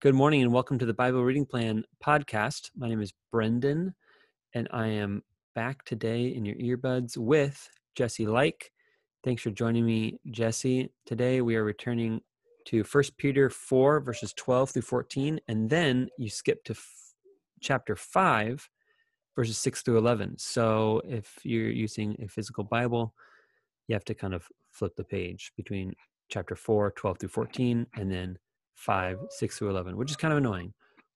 Good morning and welcome to the Bible Reading Plan podcast. My name is Brendan and I am back today in your earbuds with Jesse Like. Thanks for joining me, Jesse. Today we are returning to 1 Peter 4, verses 12 through 14, and then you skip to f- chapter 5, verses 6 through 11. So if you're using a physical Bible, you have to kind of flip the page between chapter 4, 12 through 14, and then 5, 6 through 11, which is kind of annoying.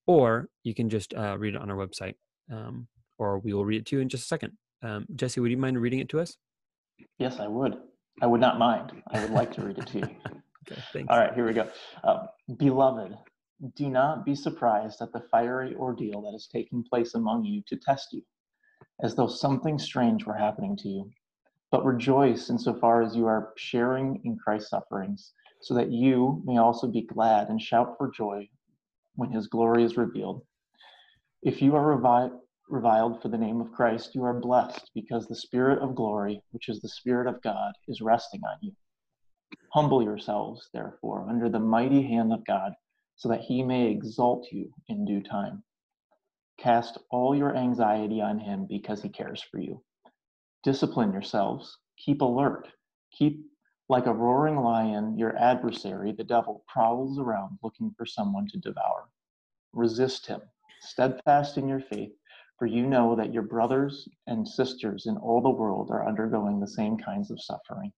Or you can just uh, read it on our website, um, or we will read it to you in just a second. Um, Jesse, would you mind reading it to us? Yes, I would. I would not mind. I would like to read it to you. okay, thanks. All right, here we go. Uh, Beloved, do not be surprised at the fiery ordeal that is taking place among you to test you, as though something strange were happening to you. But rejoice insofar as you are sharing in Christ's sufferings so that you may also be glad and shout for joy when his glory is revealed. If you are revi- reviled for the name of Christ, you are blessed because the Spirit of glory, which is the Spirit of God, is resting on you. Humble yourselves, therefore, under the mighty hand of God, so that he may exalt you in due time. Cast all your anxiety on him because he cares for you. Discipline yourselves, keep alert, keep like a roaring lion, your adversary, the devil, prowls around looking for someone to devour. Resist him, steadfast in your faith, for you know that your brothers and sisters in all the world are undergoing the same kinds of suffering.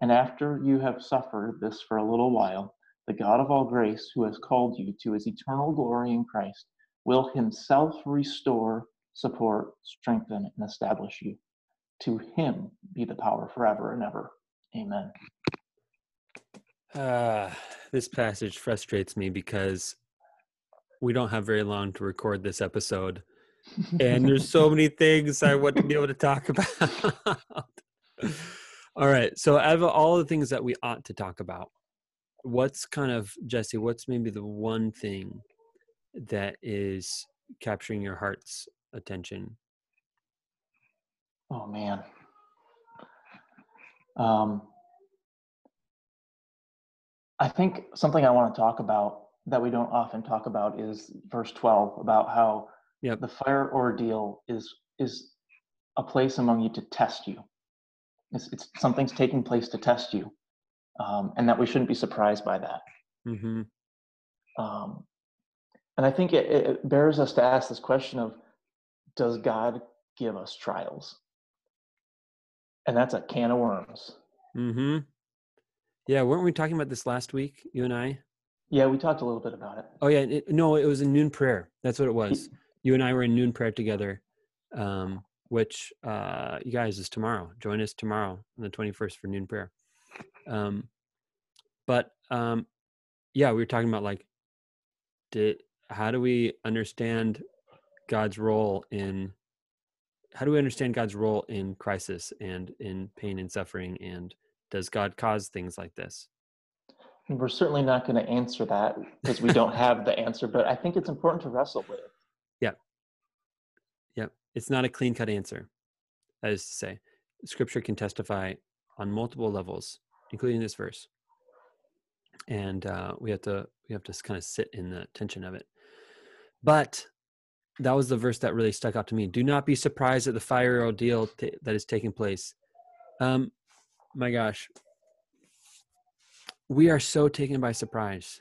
And after you have suffered this for a little while, the God of all grace, who has called you to his eternal glory in Christ, will himself restore, support, strengthen, and establish you. To him be the power forever and ever. Amen. Uh, this passage frustrates me because we don't have very long to record this episode. And there's so many things I want to be able to talk about. all right. So, out of all the things that we ought to talk about, what's kind of, Jesse, what's maybe the one thing that is capturing your heart's attention? Oh, man. Um, I think something I want to talk about that we don't often talk about is verse 12 about how yep. the fire ordeal is is a place among you to test you. It's, it's something's taking place to test you, um, and that we shouldn't be surprised by that. Mm-hmm. Um, and I think it, it bears us to ask this question of, does God give us trials? And that's a can of worms. Mm-hmm. Yeah, weren't we talking about this last week, you and I? Yeah, we talked a little bit about it. Oh yeah, it, no, it was in noon prayer. That's what it was. You and I were in noon prayer together, um, which uh, you guys is tomorrow. Join us tomorrow on the twenty first for noon prayer. Um, but um, yeah, we were talking about like, did how do we understand God's role in how do we understand God's role in crisis and in pain and suffering? And does God cause things like this? We're certainly not going to answer that because we don't have the answer, but I think it's important to wrestle with. Yeah. Yeah. It's not a clean cut answer. That is to say, scripture can testify on multiple levels, including this verse. And uh, we have to we have to kind of sit in the tension of it. But that was the verse that really stuck out to me. Do not be surprised at the fire ordeal t- that is taking place. Um, my gosh, we are so taken by surprise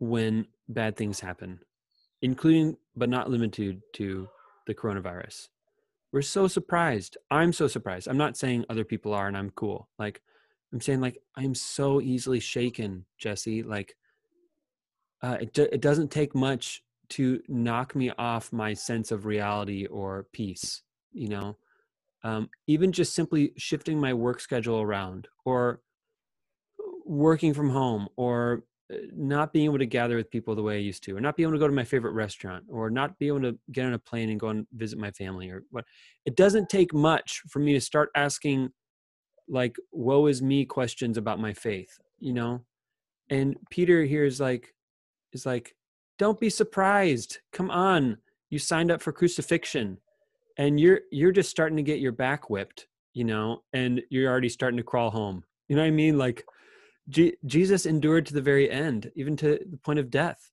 when bad things happen, including but not limited to the coronavirus. We're so surprised. I'm so surprised. I'm not saying other people are and I'm cool. Like, I'm saying, like, I'm so easily shaken, Jesse. Like, uh, it, it doesn't take much to knock me off my sense of reality or peace you know um, even just simply shifting my work schedule around or working from home or not being able to gather with people the way I used to, or not being able to go to my favorite restaurant, or not be able to get on a plane and go and visit my family, or what. It doesn't take much for me to start asking, like, "Woe is me?" questions about my faith, you know. And Peter here is like, is like, "Don't be surprised. Come on, you signed up for crucifixion, and you're you're just starting to get your back whipped, you know, and you're already starting to crawl home. You know what I mean? Like." G- Jesus endured to the very end, even to the point of death.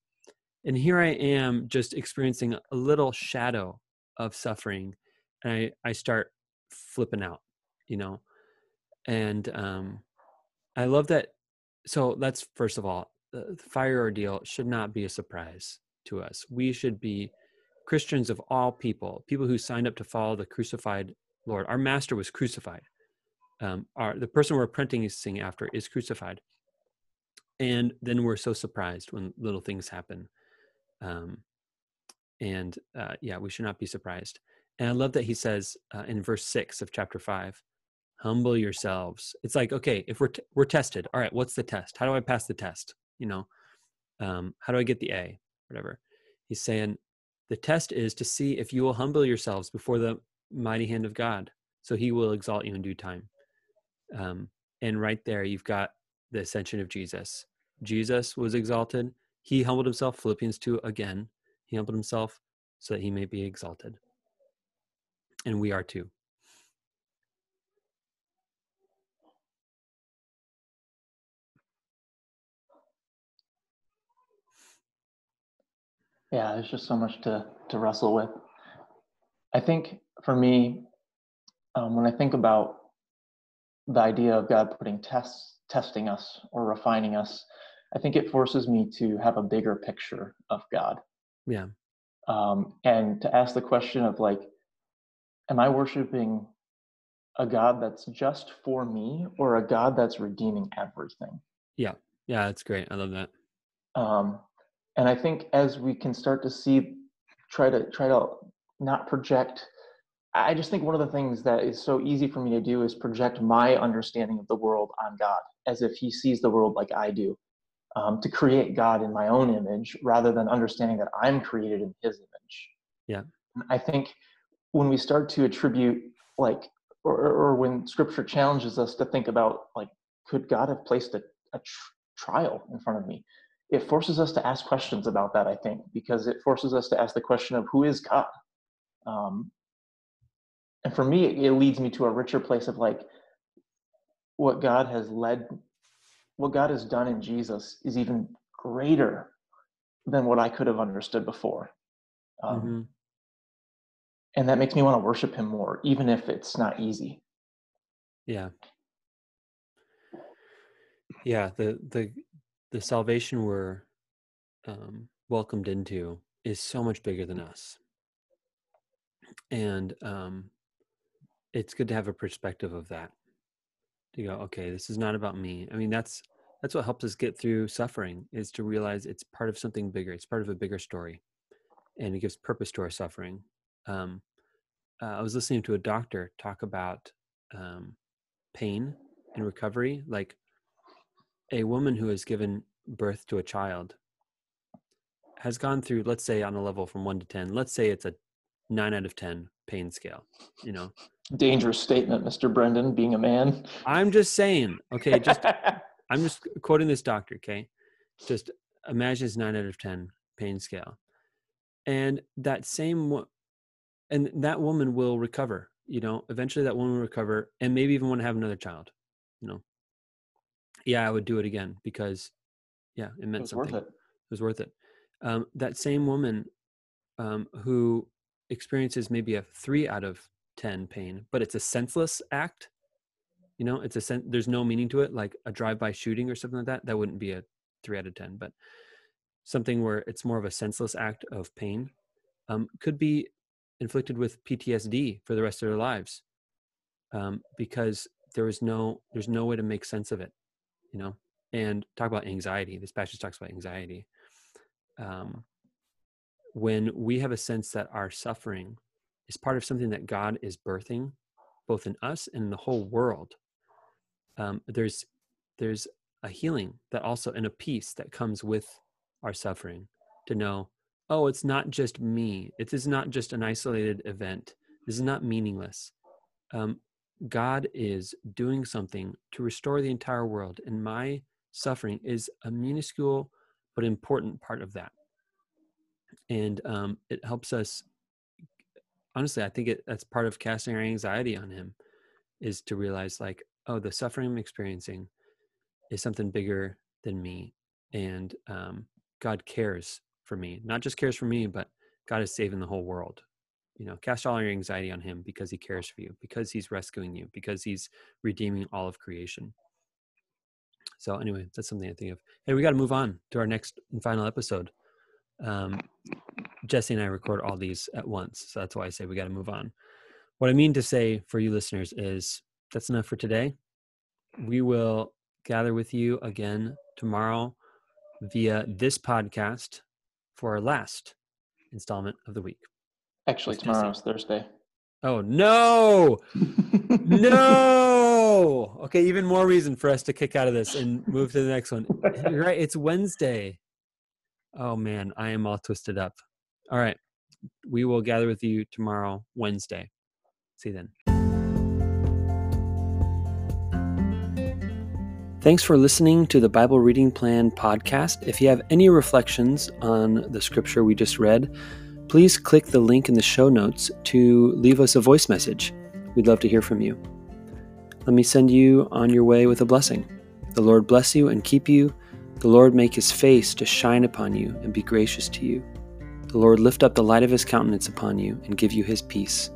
And here I am just experiencing a little shadow of suffering. And I, I start flipping out, you know. And um, I love that. So that's first of all, the fire ordeal should not be a surprise to us. We should be Christians of all people, people who signed up to follow the crucified Lord. Our master was crucified. Um, our the person we're apprenticing after is crucified. And then we're so surprised when little things happen. Um, and uh, yeah we should not be surprised. And i love that he says uh, in verse 6 of chapter 5 humble yourselves. It's like okay if we're t- we're tested. All right what's the test? How do i pass the test you know um, how do i get the a whatever he's saying the test is to see if you will humble yourselves before the mighty hand of god so he will exalt you in due time um, and right there, you've got the ascension of Jesus. Jesus was exalted. He humbled himself, Philippians 2 again. He humbled himself so that he may be exalted. And we are too. Yeah, there's just so much to, to wrestle with. I think for me, um, when I think about the idea of God putting tests, testing us or refining us, I think it forces me to have a bigger picture of God. Yeah. Um, and to ask the question of like, am I worshiping a God that's just for me or a God that's redeeming everything? Yeah. Yeah, that's great. I love that. Um, and I think as we can start to see, try to try to not project I just think one of the things that is so easy for me to do is project my understanding of the world on God as if He sees the world like I do, um, to create God in my own image rather than understanding that I'm created in His image. Yeah. I think when we start to attribute, like, or, or when Scripture challenges us to think about, like, could God have placed a, a tr- trial in front of me? It forces us to ask questions about that, I think, because it forces us to ask the question of who is God? Um, and for me it leads me to a richer place of like what god has led what god has done in jesus is even greater than what i could have understood before um, mm-hmm. and that makes me want to worship him more even if it's not easy yeah yeah the the the salvation we're um, welcomed into is so much bigger than us. And um, it's good to have a perspective of that. To go okay this is not about me. I mean that's that's what helps us get through suffering is to realize it's part of something bigger it's part of a bigger story and it gives purpose to our suffering. Um, uh, i was listening to a doctor talk about um, pain and recovery like a woman who has given birth to a child has gone through let's say on a level from 1 to 10 let's say it's a 9 out of 10 pain scale you know dangerous statement, Mr. Brendan, being a man. I'm just saying, okay, just I'm just quoting this doctor, okay? Just imagine it's nine out of ten pain scale. And that same and that woman will recover, you know, eventually that woman will recover and maybe even want to have another child, you know. Yeah, I would do it again because yeah, it meant it something. It. it. was worth it. Um, that same woman um, who experiences maybe a three out of 10 pain but it's a senseless act you know it's a sen- there's no meaning to it like a drive-by shooting or something like that that wouldn't be a 3 out of 10 but something where it's more of a senseless act of pain um, could be inflicted with ptsd for the rest of their lives um, because there is no there's no way to make sense of it you know and talk about anxiety this passage talks about anxiety um, when we have a sense that our suffering is part of something that God is birthing, both in us and in the whole world. Um, there's there's a healing that also and a peace that comes with our suffering to know oh it's not just me it is not just an isolated event this is not meaningless um, god is doing something to restore the entire world and my suffering is a minuscule but important part of that. And um, it helps us honestly i think it, that's part of casting our anxiety on him is to realize like oh the suffering i'm experiencing is something bigger than me. And um, god cares for me. Not just cares for me but god is saving the whole world. You know cast all your anxiety on him because he cares for you because he's rescuing you because he's redeeming all of creation so anyway that's something i think of hey we got to move on to our next and final episode um, jesse and i record all these at once so that's why i say we got to move on what i mean to say for you listeners is that's enough for today we will gather with you again tomorrow via this podcast for our last installment of the week. Actually, tomorrow's Thursday. Oh, no! no! Oh, okay, even more reason for us to kick out of this and move to the next one. You're right, it's Wednesday. Oh, man, I am all twisted up. All right, we will gather with you tomorrow, Wednesday. See you then. Thanks for listening to the Bible Reading Plan podcast. If you have any reflections on the scripture we just read, please click the link in the show notes to leave us a voice message. We'd love to hear from you. Let me send you on your way with a blessing. The Lord bless you and keep you. The Lord make his face to shine upon you and be gracious to you. The Lord lift up the light of his countenance upon you and give you his peace.